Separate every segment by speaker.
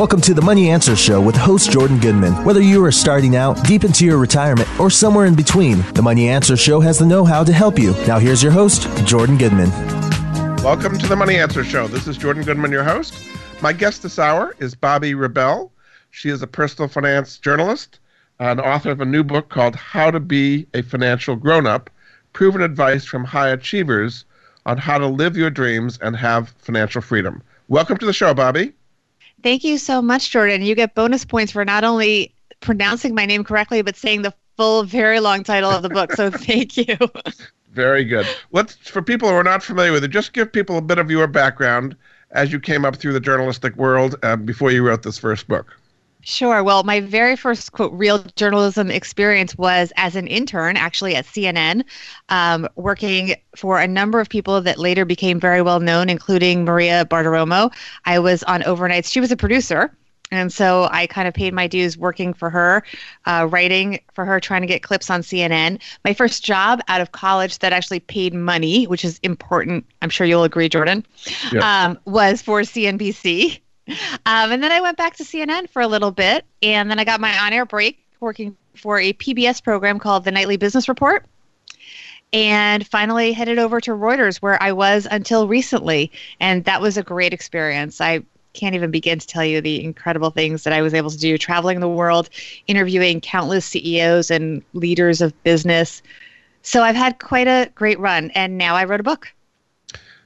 Speaker 1: Welcome to the Money Answer Show with host Jordan Goodman. Whether you are starting out, deep into your retirement, or somewhere in between, the Money Answer Show has the know how to help you. Now, here's your host, Jordan Goodman.
Speaker 2: Welcome to the Money Answer Show. This is Jordan Goodman, your host. My guest this hour is Bobbi Rebell. She is a personal finance journalist and author of a new book called How to Be a Financial Grown Up Proven Advice from High Achievers on How to Live Your Dreams and Have Financial Freedom. Welcome to the show, Bobbi.
Speaker 3: Thank you so much, Jordan. You get bonus points for not only pronouncing my name correctly, but saying the full, very long title of the book. So thank you.
Speaker 2: Very good. Let's, for people who are not familiar with it, just give people a bit of your background as you came up through the journalistic world uh, before you wrote this first book.
Speaker 3: Sure. Well, my very first quote real journalism experience was as an intern, actually at CNN, um, working for a number of people that later became very well known, including Maria Bartiromo. I was on overnights. She was a producer. And so I kind of paid my dues working for her, uh, writing for her, trying to get clips on CNN. My first job out of college that actually paid money, which is important, I'm sure you'll agree, Jordan, yeah. um, was for CNBC. Um, and then I went back to CNN for a little bit, and then I got my on-air break working for a PBS program called the Nightly Business Report. And finally headed over to Reuters, where I was until recently. And that was a great experience. I can't even begin to tell you the incredible things that I was able to do traveling the world, interviewing countless CEOs and leaders of business. So I've had quite a great run. And now I wrote a book.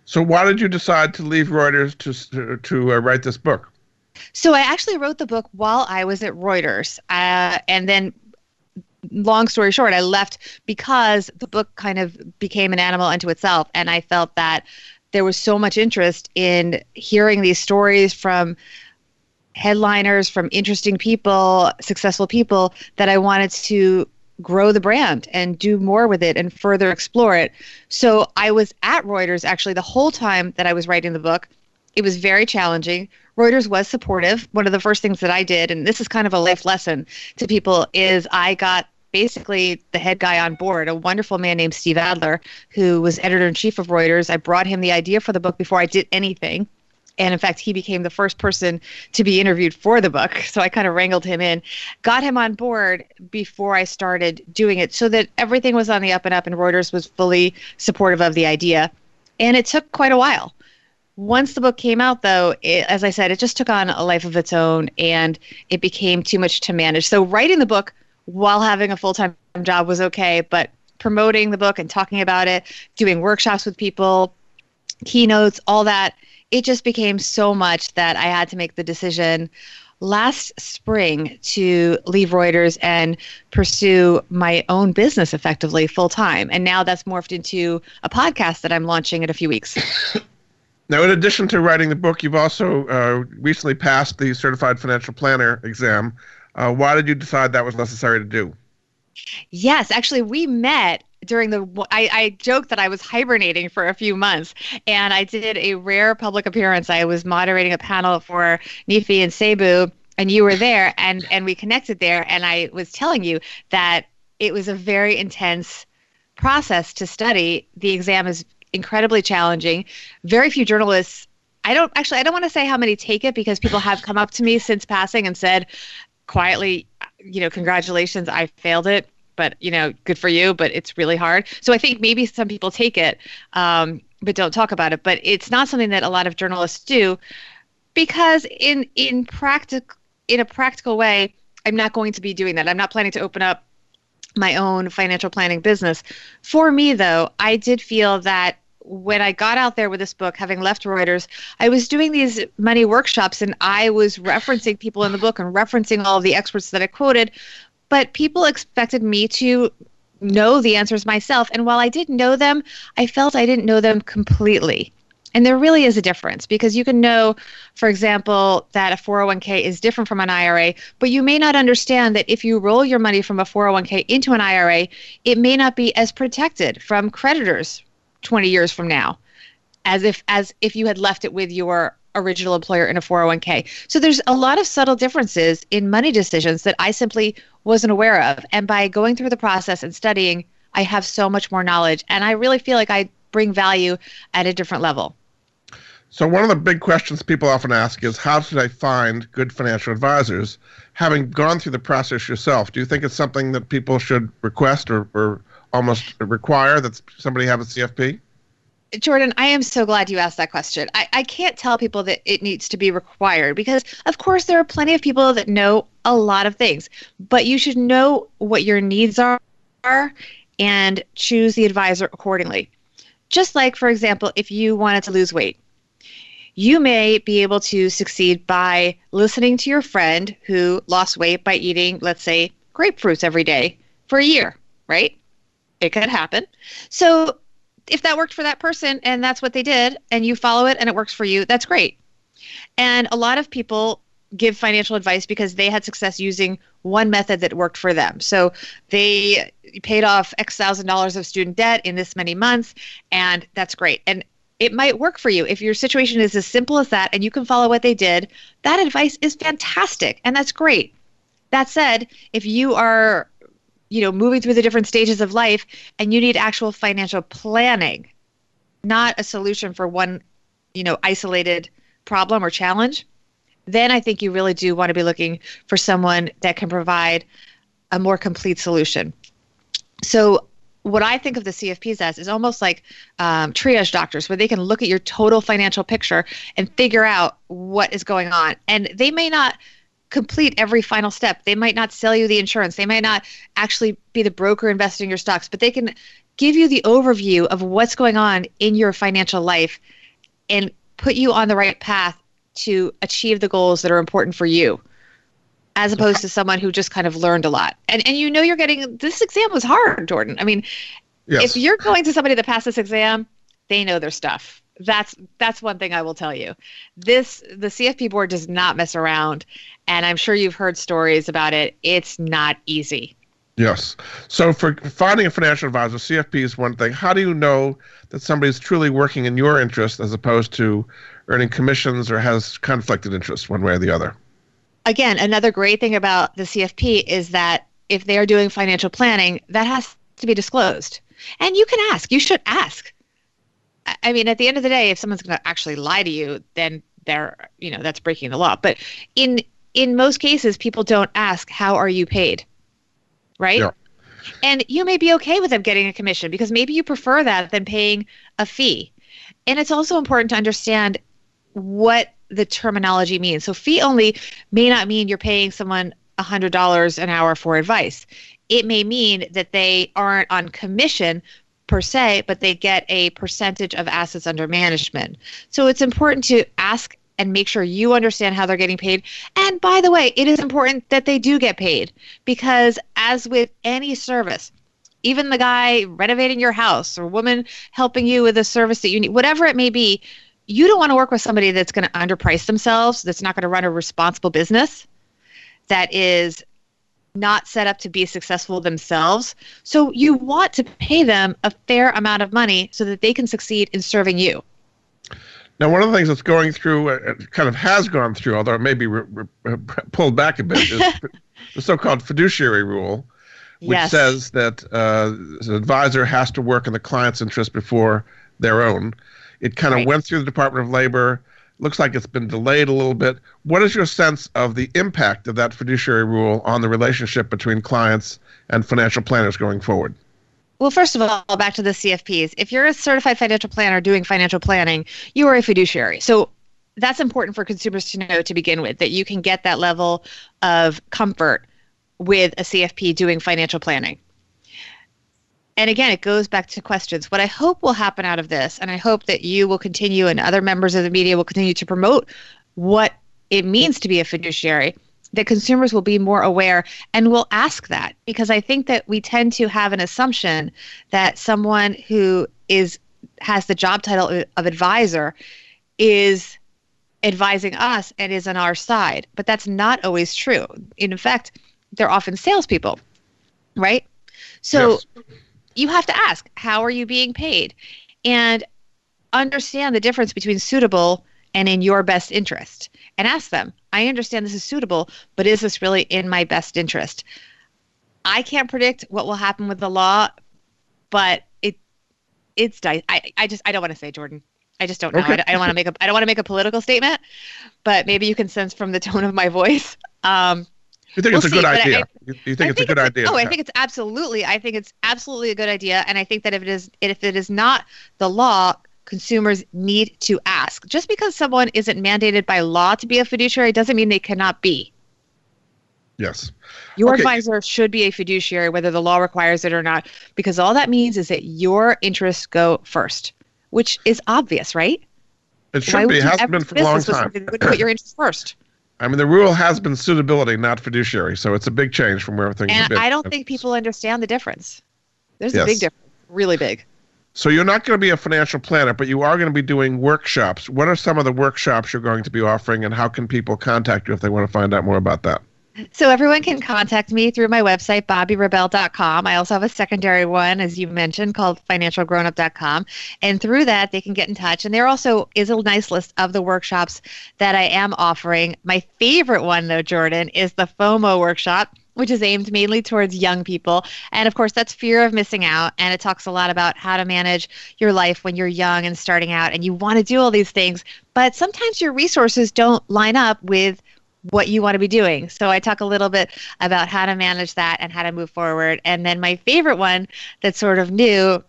Speaker 2: So why did you decide to leave Reuters to to uh, write this book?
Speaker 3: So I actually wrote the book while I was at Reuters, uh, and then. Long story short, I left because the book kind of became an animal unto itself, and I felt that there was so much interest in hearing these stories from headliners, from interesting people, successful people, that I wanted to grow the brand and do more with it and further explore it. So I was at Reuters actually the whole time that I was writing the book. It was very challenging. Reuters was supportive. One of the first things that I did, and this is kind of a life lesson to people, is I got basically the head guy on board, a wonderful man named Steve Adler, who was editor in chief of Reuters. I brought him the idea for the book before I did anything and in fact he became the first person to be interviewed for the book. So i kind of wrangled him in got him on board before i started doing it so that everything was on the up and up and reuters was fully supportive of the idea. And it took quite a while. Once the book came out though it, as i said it just took on a life of its own and it became too much to manage. So writing the book while having a full-time job was okay but promoting the book and talking about it doing workshops with people keynotes all that it just became so much that I had to make the decision last spring to leave Reuters and pursue my own business effectively full time. And now that's morphed into a podcast that I'm launching in a few weeks.
Speaker 2: Now, in addition to writing the book, you've also uh, recently passed the Certified Financial Planner exam. Uh, why did you decide that was necessary to do?
Speaker 3: Yes, actually, we met during the I, I joked that I was hibernating for a few months and I did a rare public appearance. I was moderating a panel for Nifi and Sebu and you were there and and we connected there and I was telling you that it was a very intense process to study. The exam is incredibly challenging. Very few journalists I don't actually I don't want to say how many take it because people have come up to me since passing and said quietly, you know, congratulations, I failed it but you know, good for you. But it's really hard. So I think maybe some people take it, um, but don't talk about it. But it's not something that a lot of journalists do, because in in practical in a practical way, I'm not going to be doing that. I'm not planning to open up my own financial planning business. For me, though, I did feel that when I got out there with this book, having left Reuters, I was doing these money workshops and I was referencing people in the book and referencing all the experts that I quoted but people expected me to know the answers myself. And while I did know them, I felt I didn't know them completely. And there really is a difference because you can know, for example, that a 401k is different from an IRA, but you may not understand that if you roll your money from a 401k into an IRA, it may not be as protected from creditors 20 years from now as if as if you had left it with your original employer in a 401k. So there's a lot of subtle differences in money decisions that I simply wasn't aware of. And by going through the process and studying, I have so much more knowledge. And I really feel like I bring value at a different level.
Speaker 2: So, one of the big questions people often ask is how should I find good financial advisors? Having gone through the process yourself, do you think it's something that people should request or, or almost require that somebody have a CFP?
Speaker 3: Jordan, I am so glad you asked that question. I, I can't tell people that it needs to be required because, of course, there are plenty of people that know a lot of things, but you should know what your needs are and choose the advisor accordingly. Just like, for example, if you wanted to lose weight, you may be able to succeed by listening to your friend who lost weight by eating, let's say, grapefruits every day for a year, right? It could happen. So if that worked for that person and that's what they did and you follow it and it works for you, that's great. And a lot of people give financial advice because they had success using one method that worked for them. So they paid off X thousand dollars of student debt in this many months, and that's great. And it might work for you. If your situation is as simple as that and you can follow what they did, that advice is fantastic and that's great. That said, if you are you know moving through the different stages of life and you need actual financial planning not a solution for one you know isolated problem or challenge then i think you really do want to be looking for someone that can provide a more complete solution so what I think of the CFPs as is almost like um, triage doctors, where they can look at your total financial picture and figure out what is going on. And they may not complete every final step. They might not sell you the insurance. They might not actually be the broker investing your stocks, but they can give you the overview of what's going on in your financial life and put you on the right path to achieve the goals that are important for you as opposed to someone who just kind of learned a lot. And and you know you're getting this exam was hard, Jordan. I mean, yes. if you're going to somebody that passed this exam, they know their stuff. That's that's one thing I will tell you. This the CFP board does not mess around and I'm sure you've heard stories about it. It's not easy.
Speaker 2: Yes. So for finding a financial advisor, CFP is one thing. How do you know that somebody is truly working in your interest as opposed to earning commissions or has conflicted interests one way or the other?
Speaker 3: Again, another great thing about the CFP is that if they are doing financial planning, that has to be disclosed. And you can ask. You should ask. I mean, at the end of the day, if someone's going to actually lie to you, then they're, you know, that's breaking the law. But in in most cases, people don't ask, How are you paid? Right? Yeah. And you may be okay with them getting a commission because maybe you prefer that than paying a fee. And it's also important to understand what the terminology means. So, fee only may not mean you're paying someone $100 an hour for advice. It may mean that they aren't on commission per se, but they get a percentage of assets under management. So, it's important to ask and make sure you understand how they're getting paid. And by the way, it is important that they do get paid because, as with any service, even the guy renovating your house or woman helping you with a service that you need, whatever it may be, you don't want to work with somebody that's going to underprice themselves, that's not going to run a responsible business, that is not set up to be successful themselves. So you want to pay them a fair amount of money so that they can succeed in serving you.
Speaker 2: Now, one of the things that's going through, uh, kind of has gone through, although it may be re- re- pulled back a bit, is the so-called fiduciary rule, which yes. says that uh, an advisor has to work in the client's interest before their own. It kind of right. went through the Department of Labor. Looks like it's been delayed a little bit. What is your sense of the impact of that fiduciary rule on the relationship between clients and financial planners going forward?
Speaker 3: Well, first of all, back to the CFPs. If you're a certified financial planner doing financial planning, you are a fiduciary. So that's important for consumers to know to begin with that you can get that level of comfort with a CFP doing financial planning. And again, it goes back to questions. What I hope will happen out of this, and I hope that you will continue and other members of the media will continue to promote what it means to be a fiduciary, that consumers will be more aware and will ask that because I think that we tend to have an assumption that someone who is has the job title of advisor is advising us and is on our side, but that's not always true. In fact, they're often salespeople, right? So yes. you have to ask, how are you being paid? And understand the difference between suitable and in your best interest and ask them, I understand this is suitable, but is this really in my best interest? I can't predict what will happen with the law, but it it's I, I just I don't want to say Jordan. I just don't know.
Speaker 2: Okay.
Speaker 3: I, I don't want to make a I don't want to make a political statement, but maybe you can sense from the tone of my voice. Um,
Speaker 2: You think
Speaker 3: We'll
Speaker 2: it's a
Speaker 3: see,
Speaker 2: good
Speaker 3: but I-
Speaker 2: idea? you, you think it's a good idea?
Speaker 3: Oh, I think it's absolutely. I think it's absolutely a good idea, and I think that if it is if it is not the law, consumers need to ask. Just because someone isn't mandated by law to be a fiduciary doesn't mean they cannot be.
Speaker 2: yes.
Speaker 3: Your
Speaker 2: Okay.
Speaker 3: advisor should be a fiduciary, whether the law requires it or not, because all that means is that your interests go first, which is obvious, right?
Speaker 2: It should
Speaker 3: would
Speaker 2: be. It hasn't been for a long time.
Speaker 3: somebody that would put your interests first.
Speaker 2: I mean, the rule has been suitability, not fiduciary. So it's a big change from where things have
Speaker 3: And
Speaker 2: been.
Speaker 3: I don't think people understand the difference. There's
Speaker 2: Yes.
Speaker 3: a big difference, really big.
Speaker 2: So you're not going to be a financial planner, but you are going to be doing workshops. What are some of the workshops you're going to be offering, and how can people contact you if they want to find out more about that?
Speaker 3: So everyone can contact me through my website, bobbirebell.com. I also have a secondary one, as you mentioned, called financialgrownup.com. And through that, they can get in touch. And there also is a nice list of the workshops that I am offering. My favorite one, though, Jordan, is the FOMO workshop. Which is aimed mainly towards young people. And of course, that's fear of missing out. And it talks a lot about how to manage your life when you're young and starting out and you want to do all these things. But sometimes your resources don't line up with what you want to be doing. So I talk a little bit about how to manage that and how to move forward. And then my favorite one that's sort of new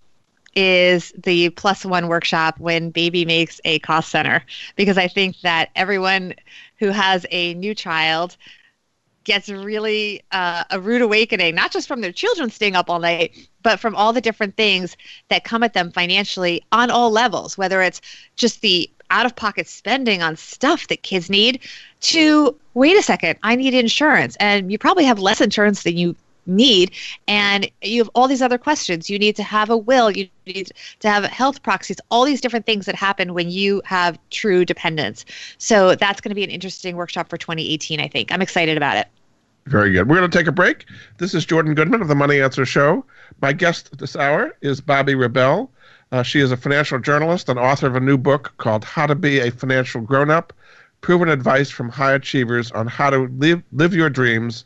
Speaker 3: is the plus one workshop when baby makes a cost center because I think that everyone who has a new child gets really uh, a rude awakening, not just from their children staying up all night, but from all the different things that come at them financially on all levels, whether it's just the out of pocket spending on stuff that kids need to wait a second, I need insurance. And you probably have less insurance than you need and you have all these other questions you need to have a will you need to have health proxies all these different things that happen when you have true dependence so that's going to be an interesting workshop for 2018 i think i'm excited about it
Speaker 2: Very good. We're going to take a break. This is Jordan Goodman of the Money Answer Show. My guest this hour is Bobbi Rebell. Uh, she is a financial journalist and author of a new book called How to Be a Financial Grown Up Proven Advice from High Achievers on How to Live, live Your Dreams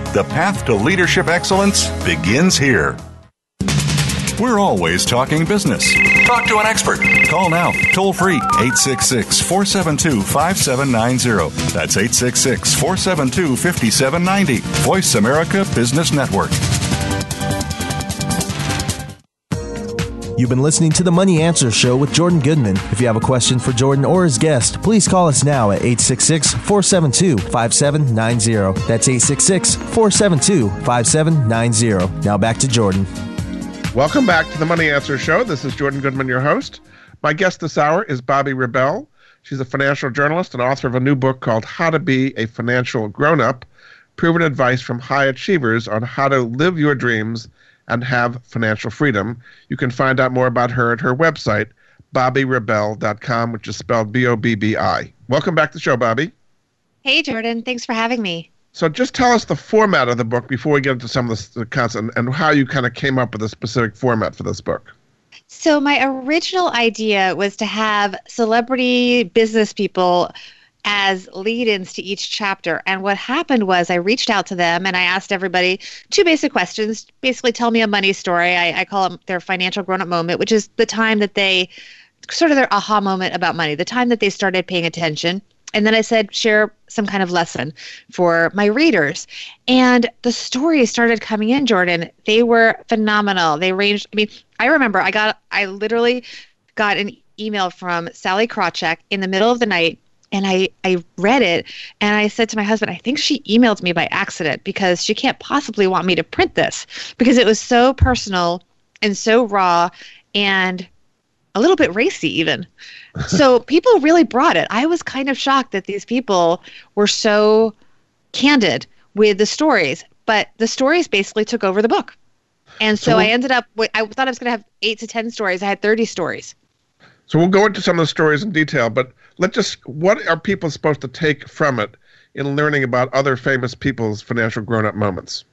Speaker 4: The path to leadership excellence begins here. We're always talking business. Talk to an expert. Call now, toll free, 866 472 5790. That's 866 472 5790. Voice America Business Network.
Speaker 1: You've been listening to the Money Answer Show with Jordan Goodman. If you have a question for Jordan or his guest, please call us now at 866 472 5790. That's 866 472 5790. Now back to Jordan.
Speaker 2: Welcome back to the Money Answer Show. This is Jordan Goodman, your host. My guest this hour is Bobbi Rebell. She's a financial journalist and author of a new book called How to Be a Financial Grown Up Proven Advice from High Achievers on How to Live Your Dreams and Have Financial Freedom. You can find out more about her at her website, bobbirebell.com, which is spelled B O B B I. Welcome back to the show, Bobbi.
Speaker 3: Hey, Jordan. Thanks for having me.
Speaker 2: So just tell us the format of the book before we get into some of the, the content and how you kind of came up with a specific format for this book.
Speaker 3: So, my original idea was to have celebrity business people as lead ins to each chapter. And what happened was I reached out to them and I asked everybody two basic questions. Basically, tell me a money story. I, I call it their financial grown up moment, which is the time that they sort of their aha moment about money, the time that they started paying attention. And then I said, share some kind of lesson for my readers. And the stories started coming in, Jordan. They were phenomenal. They ranged, I mean, I remember I got, I literally got an email from Sallie Krawcheck in the middle of the night and I, I read it and I said to my husband, I think she emailed me by accident because she can't possibly want me to print this because it was so personal and so raw and a little bit racy even. so people really brought it. I was kind of shocked that these people were so candid with the stories, but the stories basically took over the book. And so, so I ended up I thought I was going to have 8 to 10 stories. I had 30 stories.
Speaker 2: So we'll go into some of the stories in detail, but let's just what are people supposed to take from it in learning about other famous people's financial grown-up moments?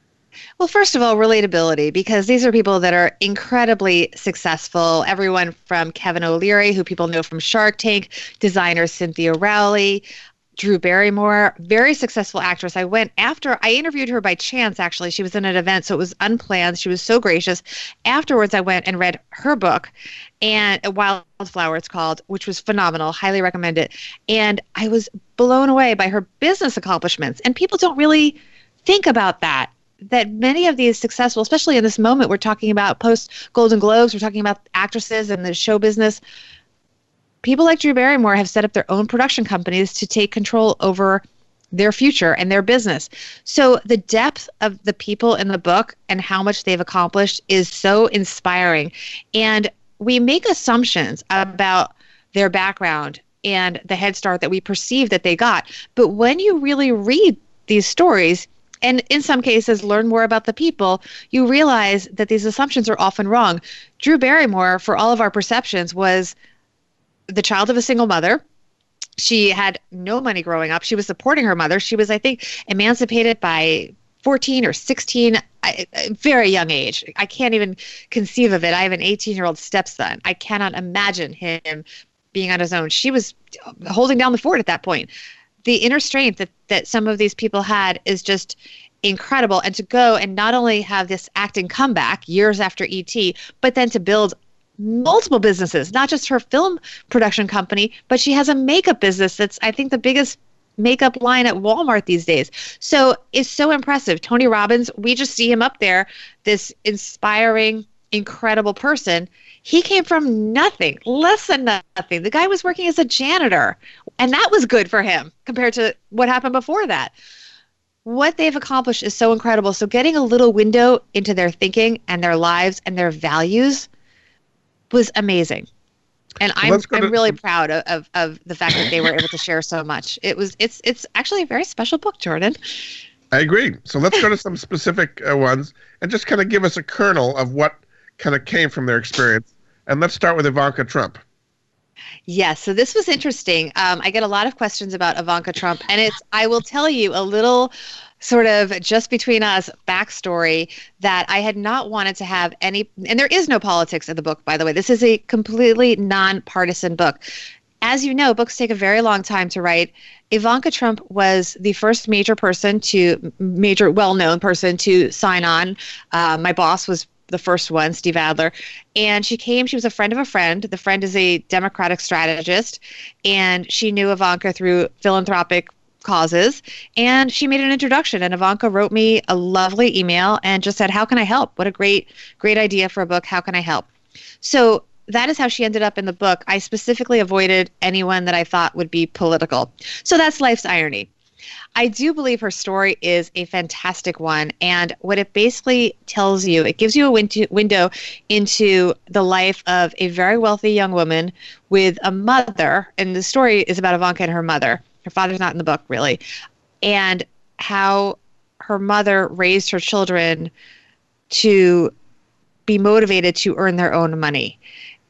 Speaker 3: Well, first of all, relatability, because these are people that are incredibly successful. Everyone from Kevin O'Leary, who people know from Shark Tank, designer Cynthia Rowley, Drew Barrymore, very successful actress. I went after I interviewed her by chance actually. She was in an event so it was unplanned. She was so gracious. Afterwards I went and read her book and uh, Wildflower it's called, which was phenomenal. Highly recommend it. And I was blown away by her business accomplishments. And people don't really think about that that many of these successful, especially in this moment, we're talking about post Golden Globes, we're talking about actresses and the show business. People like Drew Barrymore have set up their own production companies to take control over their future and their business. So the depth of the people in the book and how much they've accomplished is so inspiring. And we make assumptions about their background and the head start that we perceive that they got. But when you really read these stories, and in some cases learn more about the people, you realize that these assumptions are often wrong. Drew Barrymore, for all of our perceptions, was the child of a single mother. She had no money growing up. She was supporting her mother. She was, I think, emancipated by 14 or 16, I, very young age. I can't even conceive of it. I have an 18 year old stepson. I cannot imagine him being on his own. She was holding down the fort at that point the inner strength that, that some of these people had is just incredible. And to go and not only have this acting comeback years after ET, but then to build multiple businesses, not just her film production company, but she has a makeup business that's, I think, the biggest makeup line at Walmart these days. So it's so impressive. Tony Robbins, we just see him up there, this inspiring, incredible person. He came from nothing, less than nothing. The guy was working as a janitor, and that was good for him compared to what happened before that. What they've accomplished is so incredible. So, getting a little window into their thinking and their lives and their values was amazing. And I'm, I'm to, really proud of, of, of the fact that they were able to share so much. It was it's it's actually a very special book, Jordan.
Speaker 2: I agree. So let's go to some specific uh, ones and just kind of give us a kernel of what kind of came from their experience. And let's start with Ivanka Trump.
Speaker 3: Yes, so this was interesting. Um, I get a lot of questions about Ivanka Trump, and it's I will tell you a little sort of just between us backstory that I had not wanted to have any, and there is no politics in the book, by the way. This is a completely nonpartisan book. As you know, books take a very long time to write. Ivanka Trump was the first major person to, major well known person to sign on. Uh, my boss was the first one, Steve Adler. And she came, she was a friend of a friend. The friend is a Democratic strategist, and she knew Ivanka through philanthropic causes. And she made an introduction, and Ivanka wrote me a lovely email and just said, How can I help? What a great, great idea for a book. How can I help? So that is how she ended up in the book. I specifically avoided anyone that I thought would be political. So that's life's irony. I do believe her story is a fantastic one. And what it basically tells you, it gives you a win- window into the life of a very wealthy young woman with a mother. And the story is about Ivanka and her mother. Her father's not in the book, really. And how her mother raised her children to be motivated to earn their own money.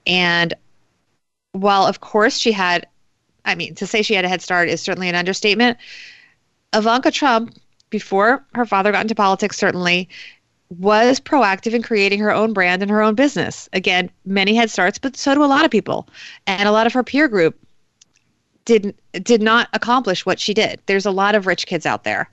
Speaker 3: And while, of course, she had, I mean, to say she had a head start is certainly an understatement Ivanka Trump, before her father got into politics, certainly, was proactive in creating her own brand and her own business. Again, many had starts, but so do a lot of people. And a lot of her peer group did did not accomplish what she did. There's a lot of rich kids out there.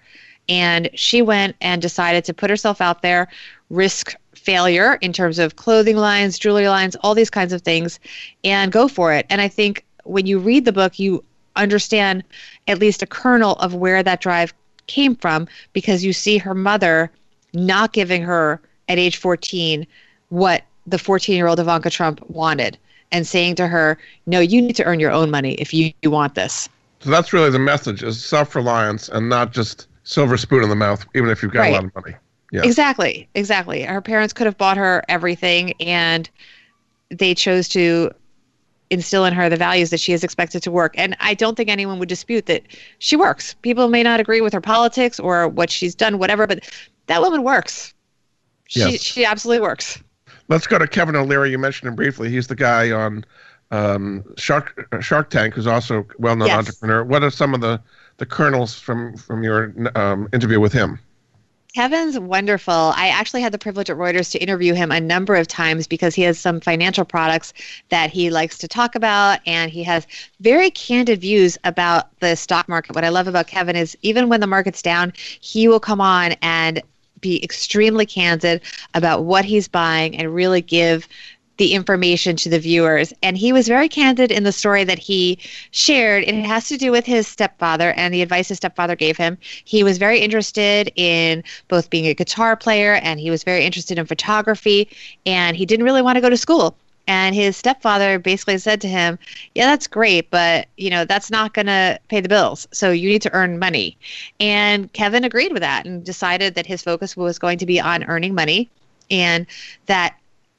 Speaker 3: And she went and decided to put herself out there, risk failure in terms of clothing lines, jewelry lines, all these kinds of things, and go for it. And I think when you read the book, you understand at least a kernel of where that drive came from because you see her mother not giving her at age 14 what the 14 year old Ivanka Trump wanted and saying to her, no, you need to earn your own money if you, you want this.
Speaker 2: So that's really the message is self-reliance and not just silver spoon in the mouth, even if you've got right. a lot of money.
Speaker 3: Yeah. Exactly. Exactly. Her parents could have bought her everything and they chose to instill in her the values that she is expected to work. And I don't think anyone would dispute that she works. People may not agree with her politics or what she's done, whatever, but that woman works. She yes. she absolutely works.
Speaker 2: Let's go to Kevin O'Leary. You mentioned him briefly. He's the guy on um, Shark Shark Tank, who's also a well-known yes. entrepreneur. What are some of the the kernels from from your um, interview with him?
Speaker 3: Kevin's wonderful. I actually had the privilege at Reuters to interview him a number of times because he has some financial products that he likes to talk about, and he has very candid views about the stock market. What I love about Kevin is even when the market's down, he will come on and be extremely candid about what he's buying and really give the information to the viewers. And he was very candid in the story that he shared. And it has to do with his stepfather and the advice his stepfather gave him. He was very interested in both being a guitar player and he was very interested in photography. And he didn't really want to go to school. And his stepfather basically said to him, "Yeah, that's great, but you know that's not going to pay the bills. So you need to earn money." And Kevin agreed with that and decided that his focus was going to be on earning money, and that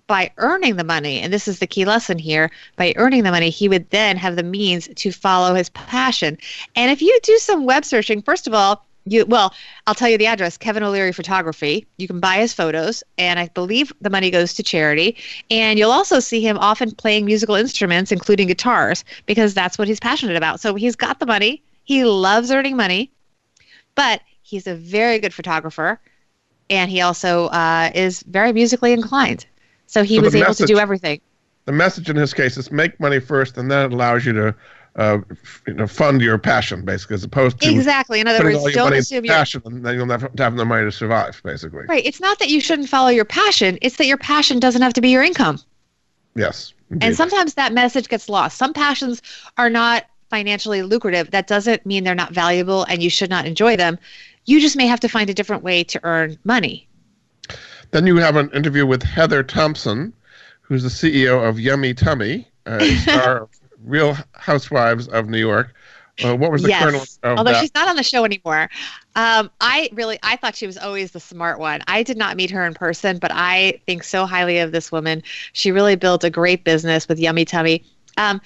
Speaker 3: by earning the money, and this is the key lesson here, by earning the money, he would then have the means to follow his passion. And if you do some web searching, first of all, you well, I'll tell you the address, Kevin O'Leary Photography. You can buy his photos, and I believe the money goes to charity. And you'll also see him often playing musical instruments, including guitars, because that's what he's passionate about. So he's got the money. He loves earning money, but he's a very good photographer, and he also uh, is very musically inclined. So he so was able message, to do everything.
Speaker 2: The message in his case is make money first, and then it allows you to uh, you know, fund your passion, basically, as opposed to
Speaker 3: exactly. In other words, don't assume your
Speaker 2: passion, and then you'll never have the money to survive, basically.
Speaker 3: Right. It's not that you shouldn't follow your passion; it's that your passion doesn't have to be your income.
Speaker 2: Yes. Indeed.
Speaker 3: And sometimes that message gets lost. Some passions are not financially lucrative. That doesn't mean they're not valuable, and you should not enjoy them. You just may have to find a different way to earn money.
Speaker 2: Then you have an interview with Heather Thomson, who's the CEO of Yummie Tummie, uh, star of Real Housewives of New York. Uh, what was the
Speaker 3: yes.
Speaker 2: kernel of
Speaker 3: Although
Speaker 2: that?
Speaker 3: she's not on the show anymore. Um, I really, I thought she was always the smart one. I did not meet her in person, but I think so highly of this woman. She really built a great business with Yummie Tummie. Um,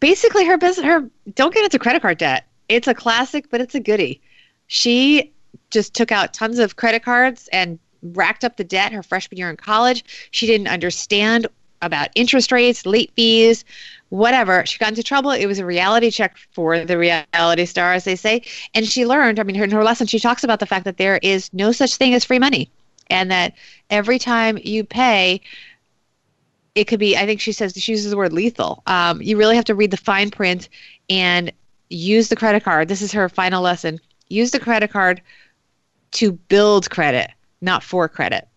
Speaker 3: basically, her business, her don't get into credit card debt. It's a classic, but it's a goodie. She just took out tons of credit cards and racked up the debt her freshman year in college. She didn't understand about interest rates, late fees, whatever. She got into trouble. It was a reality check for the reality star, as they say. And she learned, I mean, in her lesson, she talks about the fact that there is no such thing as free money. And that every time you pay, it could be, I think she says, she uses the word lethal. Um, you really have to read the fine print and use the credit card. This is her final lesson. Use the credit card to build credit not for credit.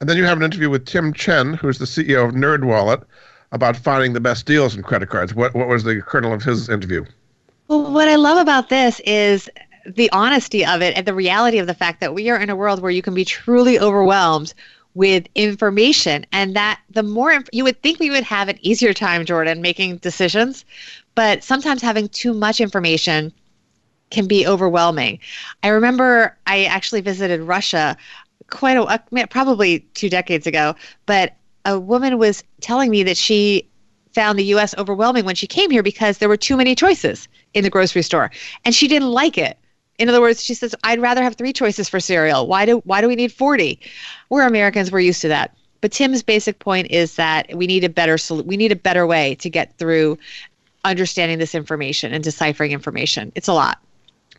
Speaker 2: And then you have an interview with Tim Chen, who's the CEO of NerdWallet, about finding the best deals in credit cards. What what was the kernel of his interview?
Speaker 3: Well, what I love about this is the honesty of it and the reality of the fact that we are in a world where you can be truly overwhelmed with information and that the more inf- you would think we would have an easier time jordan making decisions but sometimes having too much information can be overwhelming. I remember I actually visited Russia quite a uh, probably two decades ago, but a woman was telling me that she found the US overwhelming when she came here because there were too many choices in the grocery store and she didn't like it. In other words, she says I'd rather have 3 choices for cereal. Why do why do we need 40? We're Americans, we're used to that. But Tim's basic point is that we need a better we need a better way to get through understanding this information and deciphering information. It's a lot.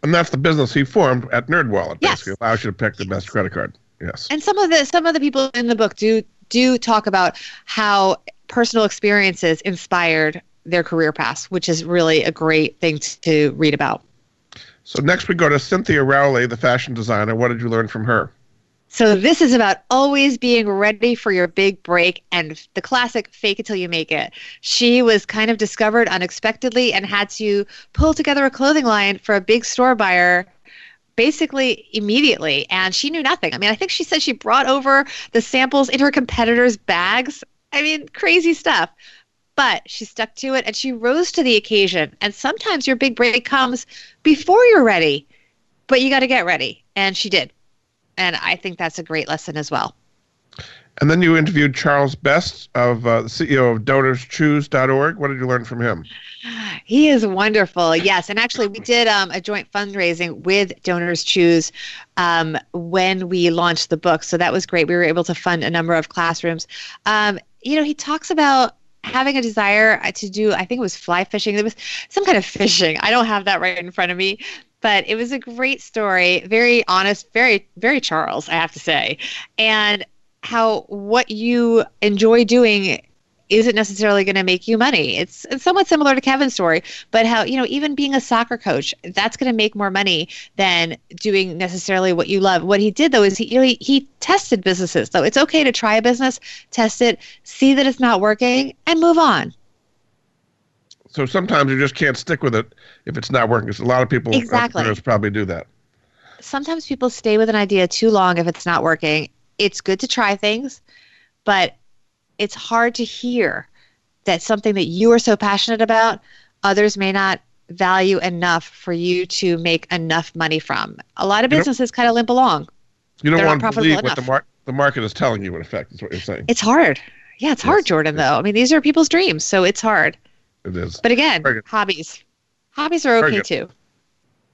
Speaker 2: And that's the business he formed at NerdWallet. Yes. Basically allows you to pick the best credit card. Yes.
Speaker 3: And some of the some of the people in the book do do talk about how personal experiences inspired their career paths, which is really a great thing to read about.
Speaker 2: So next we go to Cynthia Rowley, the fashion designer. What did you learn from her?
Speaker 3: So this is about always being ready for your big break and the classic fake it till you make it. She was kind of discovered unexpectedly and had to pull together a clothing line for a big store buyer basically immediately and she knew nothing. I mean, I think she said she brought over the samples in her competitors' bags. I mean, crazy stuff. But she stuck to it and she rose to the occasion. And sometimes your big break comes before you're ready, but you got to get ready. And she did. And I think that's a great lesson as well.
Speaker 2: And then you interviewed Charles Best of uh, CEO of DonorsChoose.org. What did you learn from him?
Speaker 3: He is wonderful. Yes, and actually, we did um, a joint fundraising with Donors Choose um, when we launched the book, so that was great. We were able to fund a number of classrooms. Um, you know, he talks about having a desire to do. I think it was fly fishing. There was some kind of fishing. I don't have that right in front of me, but it was a great story. Very honest. Very very Charles, I have to say, and how what you enjoy doing isn't necessarily going to make you money. It's, it's somewhat similar to Kevin's story, but how, you know, even being a soccer coach, that's going to make more money than doing necessarily what you love. What he did though is he, he, he tested businesses. So it's okay to try a business, test it, see that it's not working, and move on.
Speaker 2: So sometimes you just can't stick with it if it's not working. Because a lot of people, uh,
Speaker 3: exactly.
Speaker 2: probably do that.
Speaker 3: Sometimes people stay with an idea too long if it's not working. It's good to try things, but it's hard to hear that something that you are so passionate about, others may not value enough for you to make enough money from. A lot of businesses kind of limp along.
Speaker 2: You don't
Speaker 3: They're
Speaker 2: want to believe what the, mar- the market is telling you, in effect, is what you're saying.
Speaker 3: It's hard. Yeah, it's hard, Jordan, though. I mean, these are people's dreams, so it's hard.
Speaker 2: It is.
Speaker 3: But again, hobbies. Hobbies are okay too.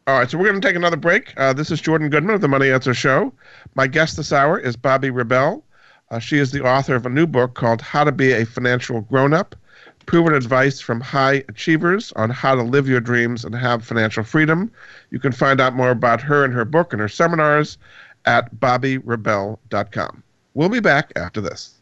Speaker 2: All right, so we're going to take another break. Uh, this is Jordan Goodman of the Money Answer Show. My guest this hour is Bobbi Rebell. Uh, she is the author of a new book called How to Be a Financial Grown Up Proven Advice from High Achievers on How to Live Your Dreams and Have Financial Freedom. You can find out more about her and her book and her seminars at bobbirebell.com. We'll be back after this.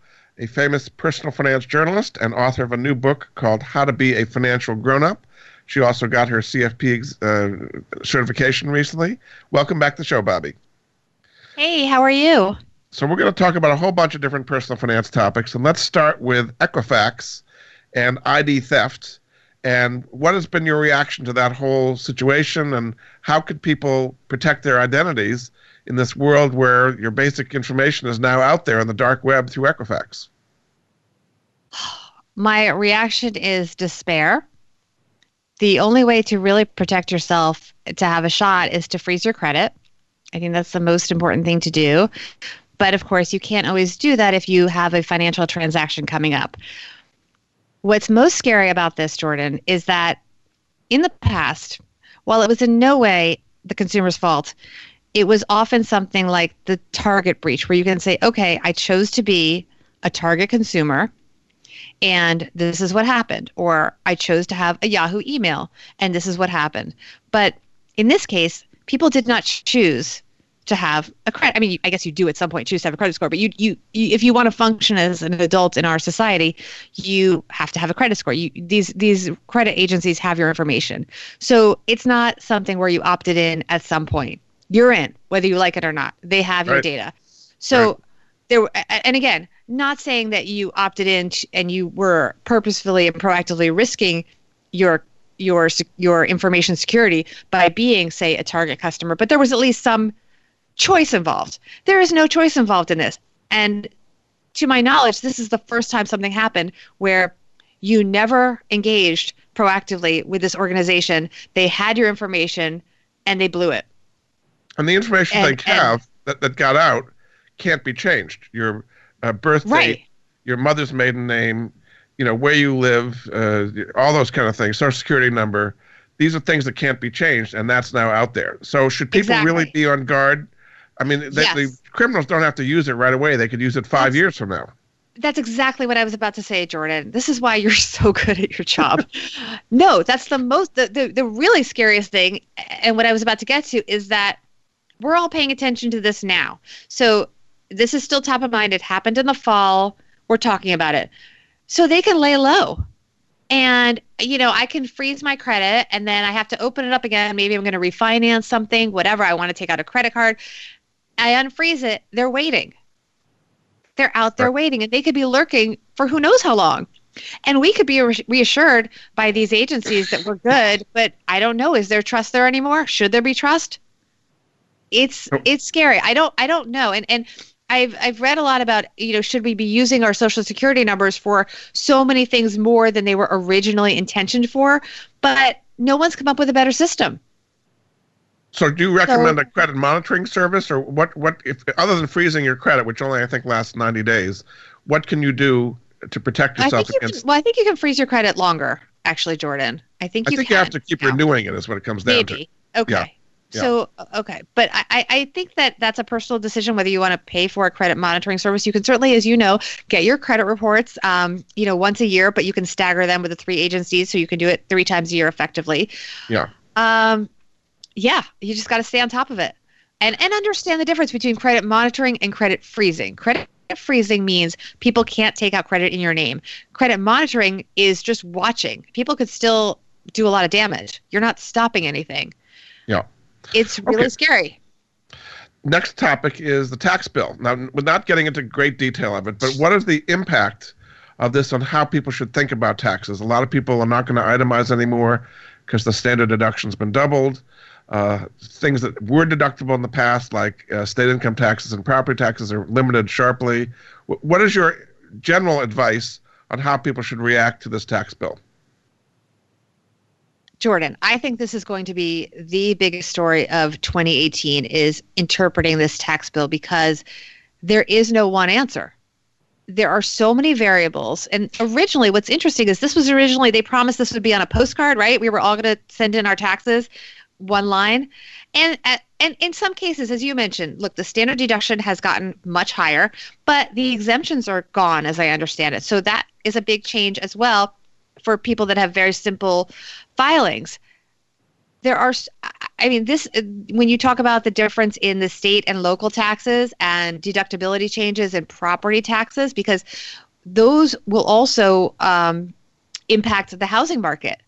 Speaker 2: a famous personal finance journalist and author of a new book called How to Be a Financial Grown Up. She also got her CFP uh, certification recently. Welcome back to the show, Bobbi.
Speaker 3: Hey, how are you?
Speaker 2: So, we're going to talk about a whole bunch of different personal finance topics, and let's start with Equifax and ID theft. And what has been your reaction to that whole situation, and how could people protect their identities in this world where your basic information is now out there on the dark web through Equifax?
Speaker 3: My reaction is despair. The only way to really protect yourself to have a shot is to freeze your credit. I think that's the most important thing to do. But of course, you can't always do that if you have a financial transaction coming up. What's most scary about this, Jordan, is that in the past, while it was in no way the consumer's fault, it was often something like the target breach, where you can say, okay, I chose to be a target consumer and this is what happened. Or i chose to have a yahoo email and this is what happened. But in this case people did not choose to have a credit. I mean i guess you do at some point choose to have a credit score but you, you, you if you want to function as an adult in our society you have to have a credit score. You, these these credit agencies have your information. So it's not something where you opted in at some point you're in whether you like it or not. They have right. your data. So right. there and again not saying that you opted in and you were purposefully and proactively risking your your your information security by being say a target customer but there was at least some choice involved. There is no choice involved in this. And to my knowledge this is the first time something happened where you never engaged proactively with this organization. They had your information and they blew it
Speaker 2: and the information and, they have that, that got out can't be changed your uh, birth date, right. your mother's maiden name, you know, where you live, uh, all those kind of things, social security number. These are things that can't be changed, and that's now out there. So should people exactly. really be on guard? I mean, the, yes. the, criminals don't have to use it right away. They could use it five that's, years from now.
Speaker 3: That's exactly what I was about to say, Jordan. This is why you're so good at your job. no, that's the most, the, the, the really scariest thing. And what I was about to get to is that we're all paying attention to this now. So this is still top of mind. It happened in the fall. We're talking about it. So they can lay low. And, you know, I can freeze my credit and then I have to open it up again. Maybe I'm going to refinance something, whatever. I want to take out a credit card. I unfreeze it. They're waiting. They're out there right. waiting and they could be lurking for who knows how long. And we could be reassured by these agencies that we're good, but I don't know. Is there trust there anymore? Should there be trust? It's it's scary. I don't I don't know. And and I've I've read a lot about you know should we be using our social security numbers for so many things more than they were originally intentioned for, but no one's come up with a better system.
Speaker 2: So, do you recommend so, a credit monitoring service, or what? What if other than freezing your credit, which only I think lasts ninety days, what can you do to protect yourself
Speaker 3: I
Speaker 2: against?
Speaker 3: Can, well, I think you can freeze your credit longer. Actually, Jordan, I think you.
Speaker 2: I think
Speaker 3: can.
Speaker 2: you have to keep renewing it. Is what it comes down
Speaker 3: Maybe.
Speaker 2: to.
Speaker 3: Okay. Yeah. So okay, but I, I think that that's a personal decision whether you want to pay for a credit monitoring service. You can certainly, as you know, get your credit reports, um, you know, once a year, but you can stagger them with the three agencies, so you can do it three times a year effectively.
Speaker 2: Yeah.
Speaker 3: Um, yeah, you just got to stay on top of it, and and understand the difference between credit monitoring and credit freezing. Credit freezing means people can't take out credit in your name. Credit monitoring is just watching. People could still do a lot of damage. You're not stopping anything.
Speaker 2: Yeah.
Speaker 3: It's really okay. scary.
Speaker 2: Next topic is the tax bill. Now, we're not getting into great detail of it, but what is the impact of this on how people should think about taxes? A lot of people are not going to itemize anymore because the standard deduction's been doubled. Uh, things that were deductible in the past, like uh, state income taxes and property taxes, are limited sharply. W- what is your general advice on how people should react to this tax bill?
Speaker 3: Jordan, I think this is going to be the biggest story of 2018 is interpreting this tax bill because there is no one answer. There are so many variables. And originally, what's interesting is this was originally, they promised this would be on a postcard, right? We were all going to send in our taxes, one line. And, uh, and in some cases, as you mentioned, look, the standard deduction has gotten much higher, but the exemptions are gone, as I understand it. So that is a big change as well for people that have very simple filings. There are i mean this when you talk about the difference in the state and local taxes and deductibility changes and property taxes because those will also um, impact the housing market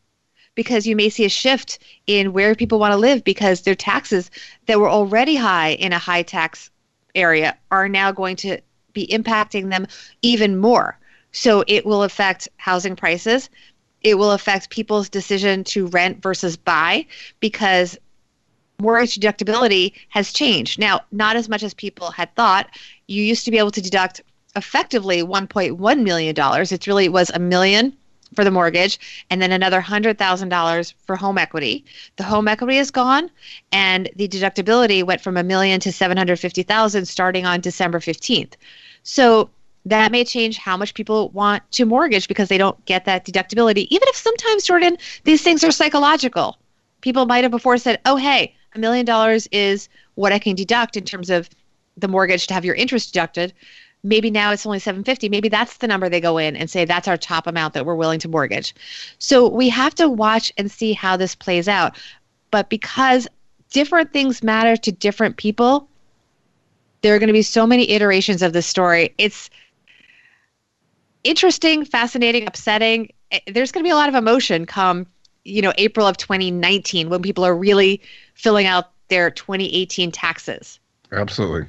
Speaker 3: because you may see a shift in where people want to live because their taxes that were already high in a high tax area are now going to be impacting them even more so it will affect housing prices it will affect people's decision to rent versus buy because mortgage deductibility has changed. Now, not as much as people had thought. You used to be able to deduct effectively $1.1 million. It really was a million for the mortgage and then another $100,000 for home equity. The home equity is gone and the deductibility went from a million to 750,000 starting on December 15th. So that may change how much people want to mortgage because they don't get that deductibility. Even if sometimes, Jordan, these things are psychological. People might have before said, oh, hey, a million dollars is what I can deduct in terms of the mortgage to have your interest deducted. Maybe now it's only 750 maybe that's the number they go in and say that's our top amount that we're willing to mortgage. So we have to watch and see how this plays out. But because different things matter to different people there are going to be so many iterations of this story. It's interesting fascinating upsetting eh, there's going to be a lot of emotion come you know april of 2019 when people are really filling out their 2018 taxes
Speaker 2: Absolutely.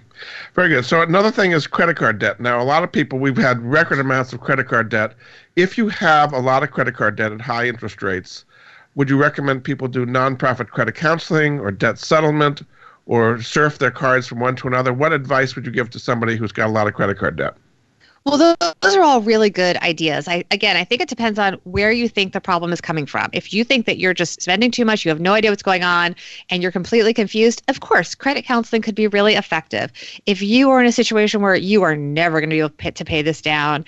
Speaker 2: Very good. So another thing is credit card debt. Now, a lot of people, we've had record amounts of credit card debt. If you have a lot of credit card debt at high interest rates, would you recommend people do nonprofit credit counseling or debt settlement or surf their cards from one to another? What advice would you give to somebody who's got a lot of credit card debt?
Speaker 3: Well, those are all really good ideas. I again, I think it depends on where you think the problem is coming from. If you think that you're just spending too much, you have no idea what's going on, and you're completely confused, of course, credit counseling could be really effective. If you are in a situation where you are never going to be able to pay, this down,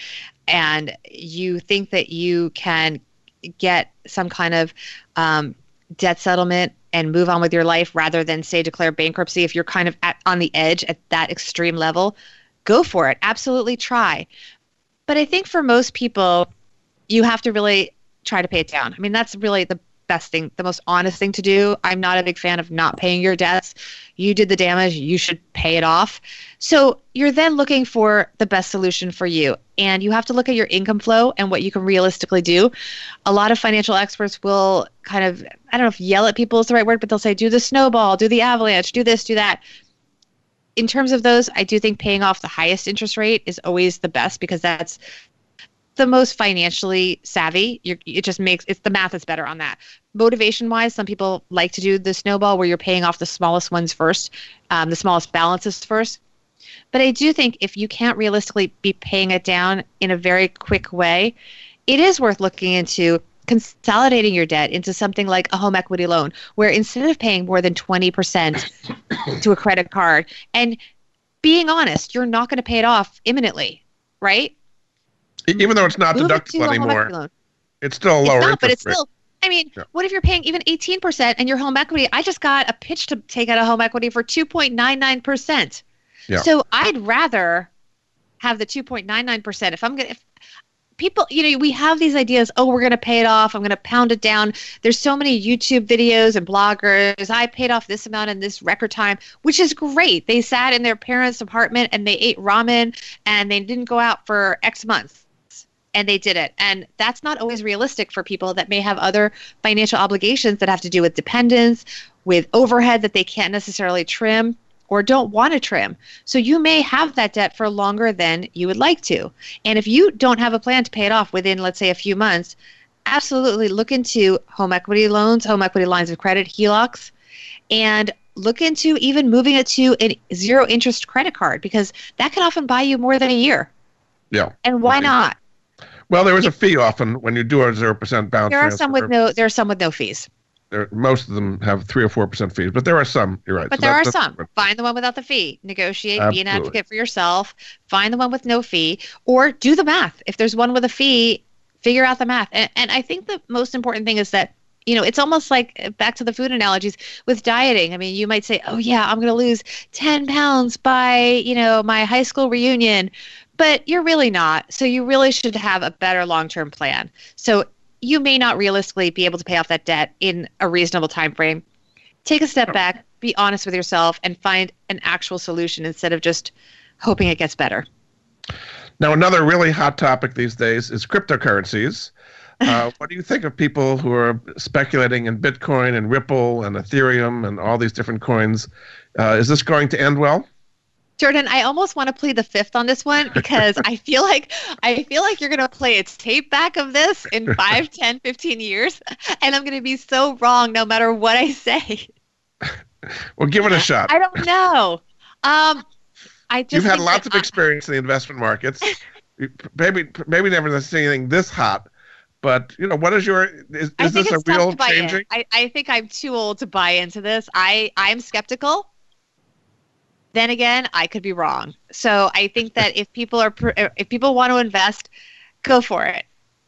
Speaker 3: and you think that you can get some kind of um, debt settlement and move on with your life rather than say declare bankruptcy, if you're kind of at, on the edge at that extreme level go for it. Absolutely try. But I think for most people, you have to really try to pay it down. I mean, that's really the best thing, the most honest thing to do. I'm not a big fan of not paying your debts. You did the damage, you should pay it off. So you're then looking for the best solution for you. And you have to look at your income flow and what you can realistically do. A lot of financial experts will kind of, I don't know if yell at people is the right word, but they'll say, do the snowball, do the avalanche, do this, do that in terms of those, I do think paying off the highest interest rate is always the best because that's the most financially savvy. You're, it just makes it's the math is better on that. Motivation wise, some people like to do the snowball where you're paying off the smallest ones first, um, the smallest balances first. But I do think if you can't realistically be paying it down in a very quick way, it is worth looking into consolidating your debt into something like a home equity loan, where instead of paying more than 20% to a credit card and being honest, you're not going to pay it off imminently, right?
Speaker 2: Even though it's not Move deductible it anymore, it's still a lower it's not, but it's rate. still.
Speaker 3: I mean, yeah. what if you're paying even 18% and your home equity? I just got a pitch to take out a home equity for 2.99%. Yeah. So I'd rather have the 2.99% if I'm going to people you know we have these ideas oh we're going to pay it off i'm going to pound it down. There's so many youtube videos and bloggers i paid off this amount in this record time which is great. They sat in their parents apartment and they ate ramen and they didn't go out for x months and they did it. And that's not always realistic for people that may have other financial obligations that have to do with dependents with overhead that they can't necessarily trim or don't want to trim. So you may have that debt for longer than you would like to. And if you don't have a plan to pay it off within, let's say, a few months, absolutely look into home equity loans, home equity lines of credit, HELOCs, and look into even moving it to a zero interest credit card because that can often buy you more than a year.
Speaker 2: Yeah.
Speaker 3: And why right. not?
Speaker 2: Well, there is a fee often when you do a zero percent bounce.
Speaker 3: There are some with no. There are some with no fees
Speaker 2: there, most of them have three or four percent fees, but there are some. You're right.
Speaker 3: But so there are some. Find the one without the fee. Negotiate. Absolutely. Be an advocate for yourself. Find the one with no fee, or do the math. If there's one with a fee, figure out the math. And, and I think the most important thing is that you know it's almost like uh, back to the food analogies with dieting. I mean, you might say, "Oh yeah, I'm going to lose 10 pounds by you know my high school reunion." But you're really not. So you really should have a better long-term plan. So you may not realistically be able to pay off that debt in a reasonable time frame. Take a step back, be honest with yourself, and find an actual solution instead of just hoping it gets better.
Speaker 2: Now, another really hot topic these days is cryptocurrencies. Uh, what do you think of people who are speculating in Bitcoin and Ripple and Ethereum and all these different coins? Uh, is this going to end well?
Speaker 3: Jordan, I almost want to play the fifth on this one because I feel like I feel like you're going to play a tape back of this in 5, 10, 15 years and I'm going to be so wrong no matter what I say.
Speaker 2: well, give it a shot.
Speaker 3: I don't know. Um, I just
Speaker 2: You've had lots of experience in the investment markets. Maybe maybe never seen anything this hot, but you know what is your is, is this a real changing?
Speaker 3: I, I think I'm too old to buy into this. I I'm skeptical. Then again, I could be wrong. So I think that if people are pr- if people want to invest, go for it.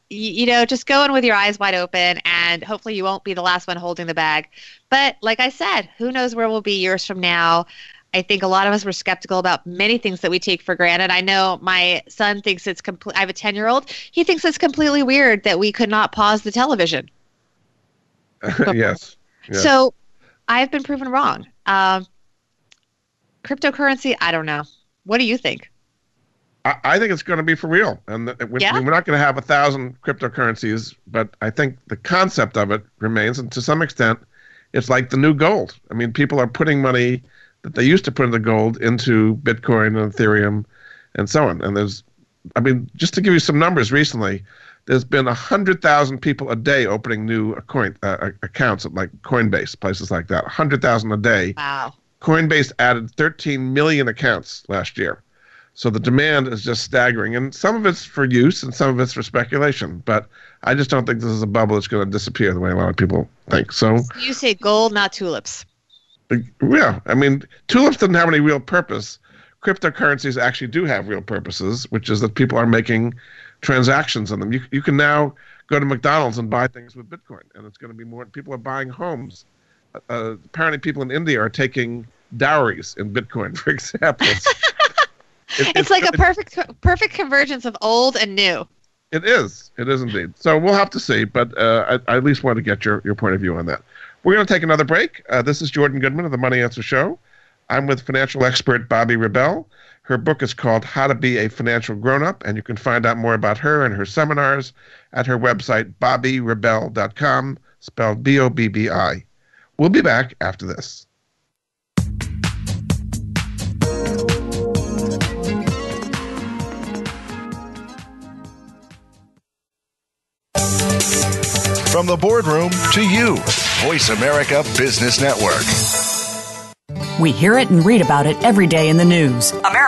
Speaker 3: You, you know, just go in with your eyes wide open, and hopefully you won't be the last one holding the bag. But like I said, who knows where we'll be years from now? I think a lot of us were skeptical about many things that we take for granted. I know my son thinks it's complete. I have a ten year old. He thinks it's completely weird that we could not pause the television.
Speaker 2: yes. yes.
Speaker 3: So I've been proven wrong. Um, cryptocurrency, I don't know. What do you think?
Speaker 2: I, I think it's going to be for real, and th- we,
Speaker 3: Yeah?
Speaker 2: we're not going to have a thousand cryptocurrencies, but I think the concept of it remains, and to some extent, it's like the new gold. I mean, people are putting money that they used to put into gold into Bitcoin and Ethereum, and so on. And there's, I mean, just to give you some numbers, recently, there's been a hundred thousand people a day opening new coin uh, accounts at like Coinbase, places like that. A hundred thousand a day.
Speaker 3: Wow.
Speaker 2: Coinbase added 13 million accounts last year. So the demand is just staggering. And some of it's for use and some of it's for speculation. But I just don't think this is a bubble that's going to disappear the way a lot of people think. So,
Speaker 3: You say gold, not tulips.
Speaker 2: yeah, I mean, tulips doesn't have any real purpose. Cryptocurrencies actually do have real purposes, which is that people are making transactions on them. You, you can now go to McDonald's and buy things with Bitcoin, and it's going to be more. People are buying homes. Uh, apparently, people in India are taking dowries in Bitcoin, for example. It-
Speaker 3: It's, like a perfect perfect convergence of old and new.
Speaker 2: It is. It is indeed. So we'll have to see, but uh, I, I at least want to get your, your point of view on that. We're going to take another break. Uh, this is Jordan Goodman of the Money Answer Show. I'm with financial expert Bobbi Rebell. Her book is called How to Be a Financial Grown Up, and you can find out more about her and her seminars at her website, bobbirebell.com, spelled B O B B I. We'll be back after this.
Speaker 5: From the boardroom to you, Voice America Business Network.
Speaker 6: We hear it and read about it every day in the news.
Speaker 7: America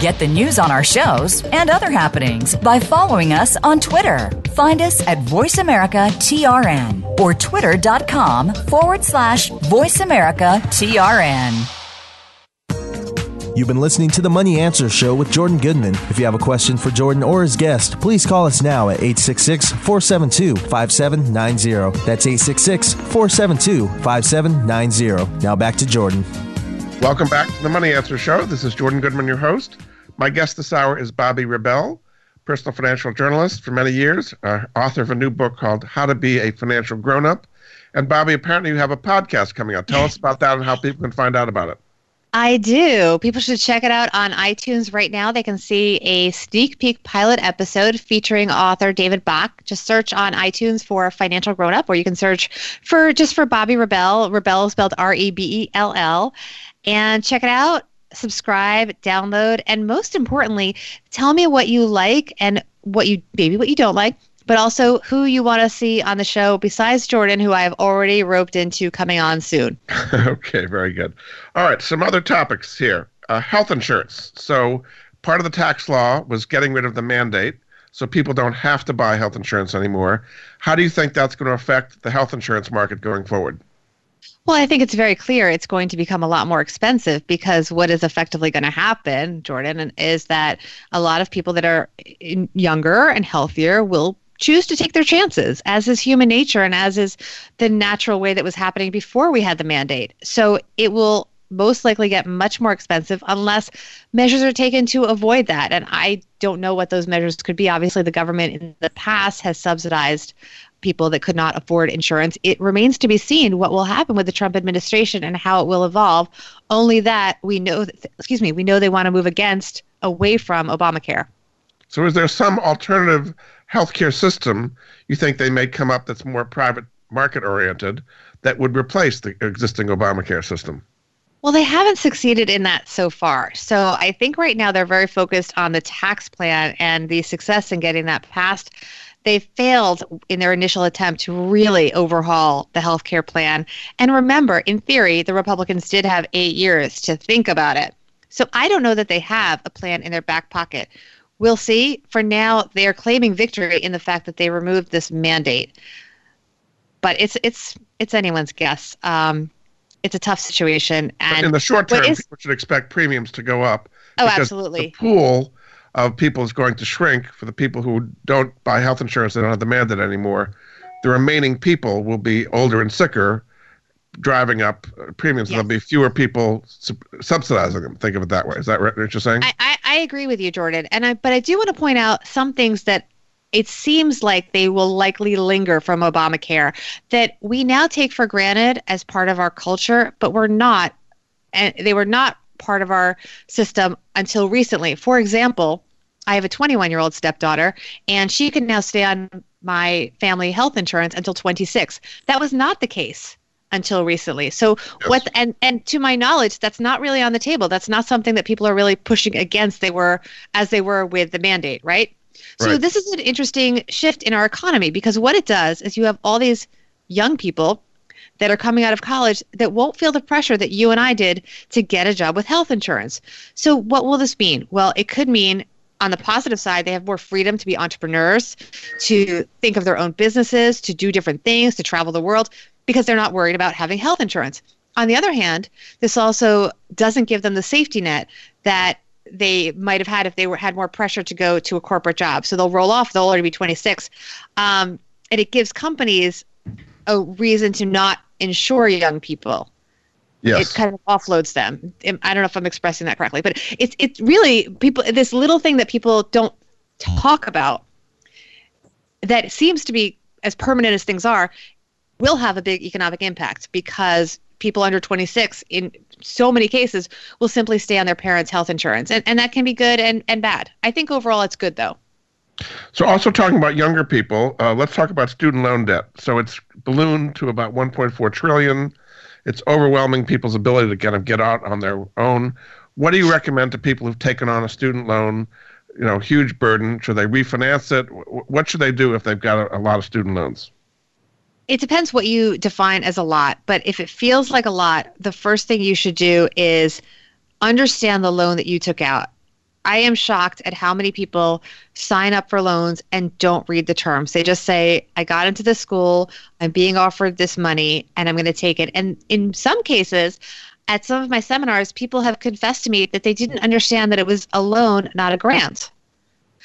Speaker 8: Get the news on our shows and other happenings by following us on Twitter. Find us at VoiceAmericaTRN or twitter.com forward slash VoiceAmericaTRN.
Speaker 1: You've been listening to the Money Answer Show with Jordan Goodman. If you have a question for Jordan or his guest, please call us now at 866 472 5790. That's 866 472 5790. Now back to Jordan.
Speaker 2: Welcome back to the Money Answer Show. This is Jordan Goodman, your host. My guest this hour is Bobbi Rebell, personal financial journalist for many years, uh, author of a new book called How to Be a Financial Grown Up. And Bobbi, apparently you have a podcast coming out. Tell us about that and how people can find out about it.
Speaker 3: I do. People should check it out on iTunes right now. They can see a sneak peek pilot episode featuring author David Bach. Just search on iTunes for Financial Grown Up, or you can search for just for Bobbi Rebell. Rebell spelled R E B E L L. And check it out, subscribe, download, and most importantly, tell me what you like and what you maybe what you don't like, but also who you want to see on the show besides Jordan, who I've already roped into coming on soon.
Speaker 2: okay, very good. All right, some other topics here. Uh, health insurance. So, part of the tax law was getting rid of the mandate, so people don't have to buy health insurance anymore. How do you think that's going to affect the health insurance market going forward?
Speaker 3: Well, I think it's very clear it's going to become a lot more expensive because what is effectively going to happen, Jordan, is that a lot of people that are younger and healthier will choose to take their chances, as is human nature and as is the natural way that was happening before we had the mandate. So it will most likely get much more expensive unless measures are taken to avoid that. And I don't know what those measures could be. Obviously, the government in the past has subsidized people that could not afford insurance. It remains to be seen what will happen with the Trump administration and how it will evolve. Only that we know, that, excuse me, we know they want to move against, away from Obamacare.
Speaker 2: So, is there some alternative healthcare system you think they may come up that's more private market oriented that would replace the existing Obamacare system?
Speaker 3: Well, they haven't succeeded in that so far. So I think right now they're very focused on the tax plan and the success in getting that passed. They failed in their initial attempt to really overhaul the health care plan. And remember, in theory, the Republicans did have eight years to think about it. So I don't know that they have a plan in their back pocket. We'll see. For now, they are claiming victory in the fact that they removed this mandate. But it's it's it's anyone's guess. Um, it's a tough situation. And
Speaker 2: in the short term, is, people should expect premiums to go up.
Speaker 3: Oh, absolutely.
Speaker 2: The pool of people is going to shrink for the people who don't buy health insurance they don't have the mandate anymore. The remaining people will be older and sicker, driving up premiums. Yes. There'll be fewer people subsidizing them. Think of it that way. Is that what you're saying?
Speaker 3: I, I, I agree with you, Jordan. And I, but I do want to point out some things that it seems like they will likely linger from Obamacare that we now take for granted as part of our culture, but we're not, and they were not part of our system until recently. For example, I have a 21 year old stepdaughter, and she can now stay on my family health insurance until 26. That was not the case until recently. So yes. what and and to my knowledge that's not really on the table. That's not something that people are really pushing against they were as they were with the mandate, right? So right. this is an interesting shift in our economy because what it does is you have all these young people that are coming out of college that won't feel the pressure that you and I did to get a job with health insurance. So what will this mean? Well, it could mean on the positive side, they have more freedom to be entrepreneurs, to think of their own businesses, to do different things, to travel the world because they're not worried about having health insurance. On the other hand, this also doesn't give them the safety net that they might have had if they were had more pressure to go to a corporate job. So they'll roll off. They'll already be 26, um, and it gives companies a reason to not insure young people.
Speaker 2: Yes.
Speaker 3: It kind of offloads them. I don't know if I'm expressing that correctly, but it's it's really people this little thing that people don't talk about that seems to be as permanent as things are will have a big economic impact because people under 26 in so many cases will simply stay on their parents' health insurance. And, and that can be good and, and bad. I think overall it's good though.
Speaker 2: So, also talking about younger people, uh, let's talk about student loan debt. So, it's ballooned to about 1.4 trillion. It's overwhelming people's ability to kind of get out on their own. What do you recommend to people who've taken on a student loan? You know, huge burden. Should they refinance it? What should they do if they've got a, a lot of student loans?
Speaker 3: it depends what you define as a lot, but if it feels like a lot, the first thing you should do is understand the loan that you took out. I am shocked at how many people sign up for loans and don't read the terms. They just say, I got into this school, I'm being offered this money, and I'm going to take it. And in some cases, at some of my seminars, people have confessed to me that they didn't understand that it was a loan, not a grant.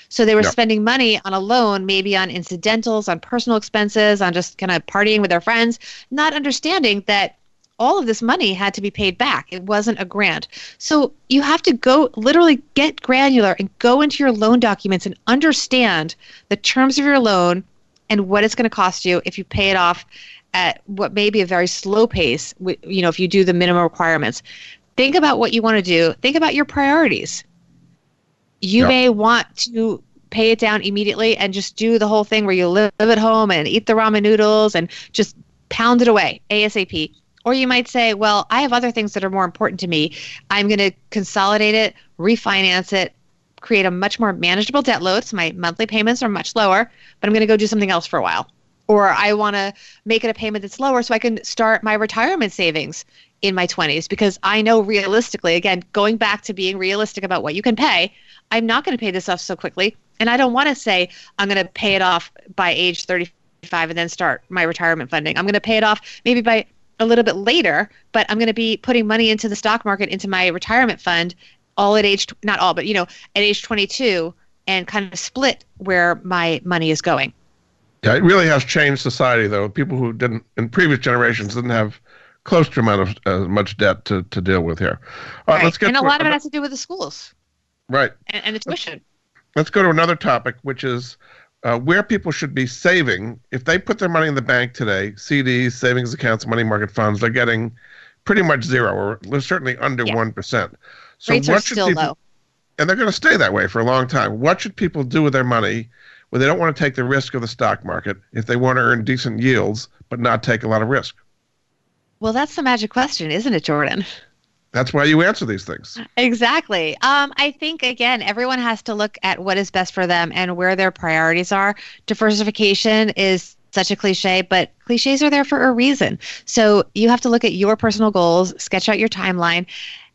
Speaker 3: So they were spending money on a loan, maybe on incidentals, on personal expenses, on just kind of partying with their friends, not understanding that all of this money had to be paid back. It wasn't a grant. So you have to go literally get granular and go into your loan documents and understand the terms of your loan and what it's going to cost you if you pay it off at what may be a very slow pace, you know, if you do the minimum requirements. Think about what you want to do. Think about your priorities you may want to pay it down immediately and just do the whole thing where you live at home and eat the ramen noodles and just pound it away ASAP. Or you might say, well, I have other things that are more important to me. I'm going to consolidate it, refinance it, create a much more manageable debt load. So my monthly payments are much lower, but I'm going to go do something else for a while. Or I want to make it a payment that's lower so I can start my retirement savings in my 20s because I know realistically, again, going back to being realistic about what you can pay, I'm not going to pay this off so quickly. And I don't want to say I'm going to pay it off by age 35 and then start my retirement funding. I'm going to pay it off maybe by a little bit later, but I'm going to be putting money into the stock market, into my retirement fund, all at age, not all, but, you know, at age 22 and kind of split where my money is going.
Speaker 2: Yeah, it really has changed society, though. People who didn't, in previous generations, didn't have close to amount of uh, much debt to, to deal with here. All right,
Speaker 3: right.
Speaker 2: let's get
Speaker 3: and a lot of it has to do with the schools.
Speaker 2: Right.
Speaker 3: And, and the tuition.
Speaker 2: Let's go to another topic, which is uh, where people should be saving. If they put their money in the bank today, CDs, savings accounts, money market funds, they're getting pretty much zero, or certainly under one
Speaker 3: yeah.
Speaker 2: So
Speaker 3: Rates
Speaker 2: what
Speaker 3: are
Speaker 2: should
Speaker 3: still
Speaker 2: people,
Speaker 3: low.
Speaker 2: And they're going to stay that way for a long time. What should people do with their money when they don't want to take the risk of the stock market if they want to earn decent yields but not take a lot of risk?
Speaker 3: Well, that's the magic question, isn't it, Jordan?
Speaker 2: That's why you answer these things.
Speaker 3: Exactly. Um, I think, again, everyone has to look at what is best for them and where their priorities are. Diversification is such a cliche, but cliches are there for a reason. So you have to look at your personal goals, sketch out your timeline.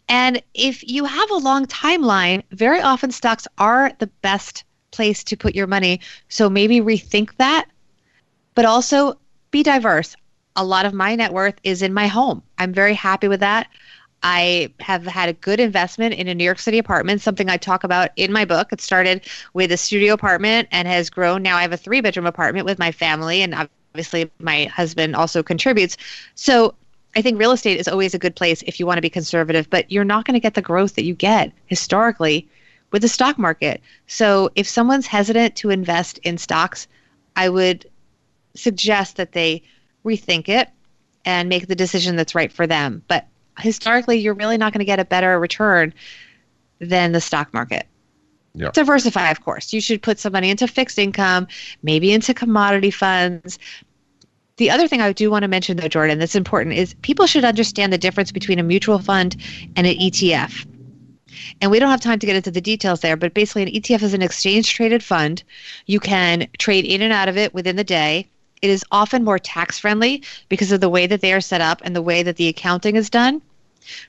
Speaker 3: And if you have a long timeline, very often stocks are the best place to put your money. So maybe rethink that, but also be diverse. A lot of my net worth is in my home. I'm very happy with that. I have had a good investment in a New York City apartment, something I talk about in my book. It started with a studio apartment and has grown. Now I have a three bedroom apartment with my family, and obviously my husband also contributes. So I think real estate is always a good place if you want to be conservative, but you're not going to get the growth that you get historically with the stock market. So if someone's hesitant to invest in stocks, I would suggest that they rethink it and make the decision that's right for them. But historically, you're really not going to get a better return than the stock market.
Speaker 2: Yeah.
Speaker 3: Diversify, of course. You should put some money into fixed income, maybe into commodity funds. The other thing I do want to mention, though, Jordan, that's important is people should understand the difference between a mutual fund and an ETF. And we don't have time to get into the details there, but basically, an ETF is an exchange traded fund. You can trade in and out of it within the day. It is often more tax friendly because of the way that they are set up and the way that the accounting is done,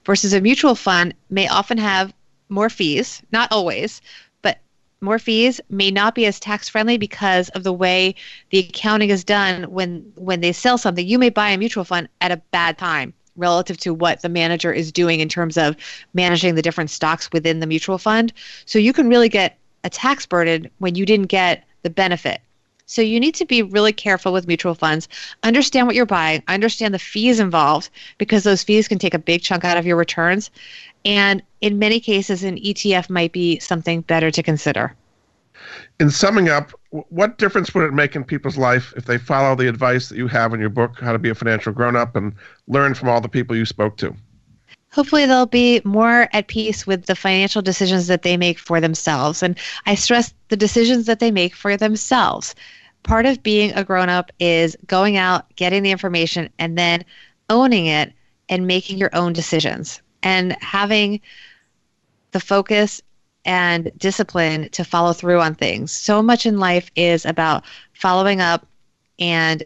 Speaker 3: versus a mutual fund may often have more fees, not always, but more fees may not be as tax friendly because of the way the accounting is done when when they sell something. You may buy a mutual fund at a bad time relative to what the manager is doing in terms of managing the different stocks within the mutual fund. So you can really get a tax burden when you didn't get the benefit. So you need to be really careful with mutual funds. Understand what you're buying, understand the fees involved because those fees can take a big chunk out of your returns. And in many cases, an ETF might be something better to consider.
Speaker 2: In summing up, what difference would it make in people's life if they follow the advice that you have in your book, How to Be a Financial Grown Up, and learn from all the people you spoke to?
Speaker 3: Hopefully, they'll be more at peace with the financial decisions that they make for themselves. And I stress the decisions that they make for themselves. Part of being a grown up is going out, getting the information, and then owning it and making your own decisions and having the focus and discipline to follow through on things. So much in life is about following up and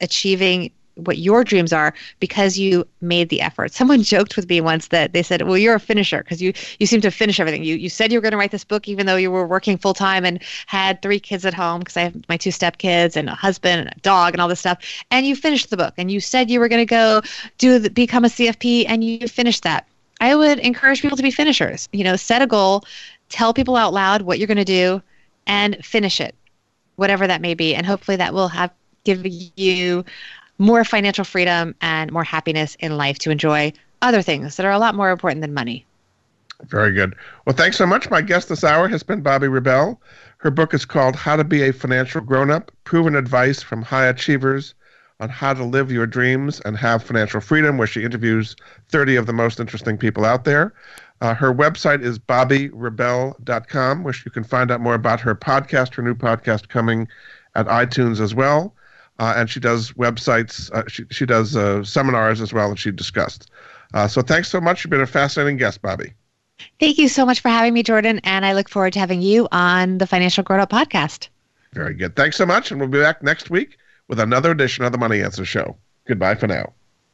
Speaker 3: achieving what your dreams are because you made the effort. Someone joked with me once that they said, "Well, you're a finisher because you you seem to finish everything. You you said you were going to write this book even though you were working full time and had three kids at home because I have my two step kids and a husband and a dog and all this stuff. And you finished the book and you said you were going to go do the, become a CFP and you finished that. I would encourage people to be finishers. You know, set a goal, tell people out loud what you're going to do, and finish it, whatever that may be. And hopefully that will have give you more financial freedom and more happiness in life to enjoy other things that are a lot more important than money.
Speaker 2: Very good. Well, thanks so much. My guest this hour has been Bobbi Rebell. Her book is called How to Be a Financial Grown Up Proven Advice from High Achievers on How to Live Your Dreams and Have Financial Freedom, where she interviews 30 of the most interesting people out there. Uh, her website is bobbirebell.com, where you can find out more about her podcast, her new podcast coming at iTunes as well. Uh, and she does websites, uh, she, she does uh, seminars as well, that she discussed. Uh, so thanks so much. You've been a fascinating guest, Bobbi.
Speaker 3: Thank you so much for having me, Jordan. And I look forward to having you on the Financial Grown Up podcast.
Speaker 2: Very good. Thanks so much. And we'll be back next week with another edition of the Money Answer Show. Goodbye for now.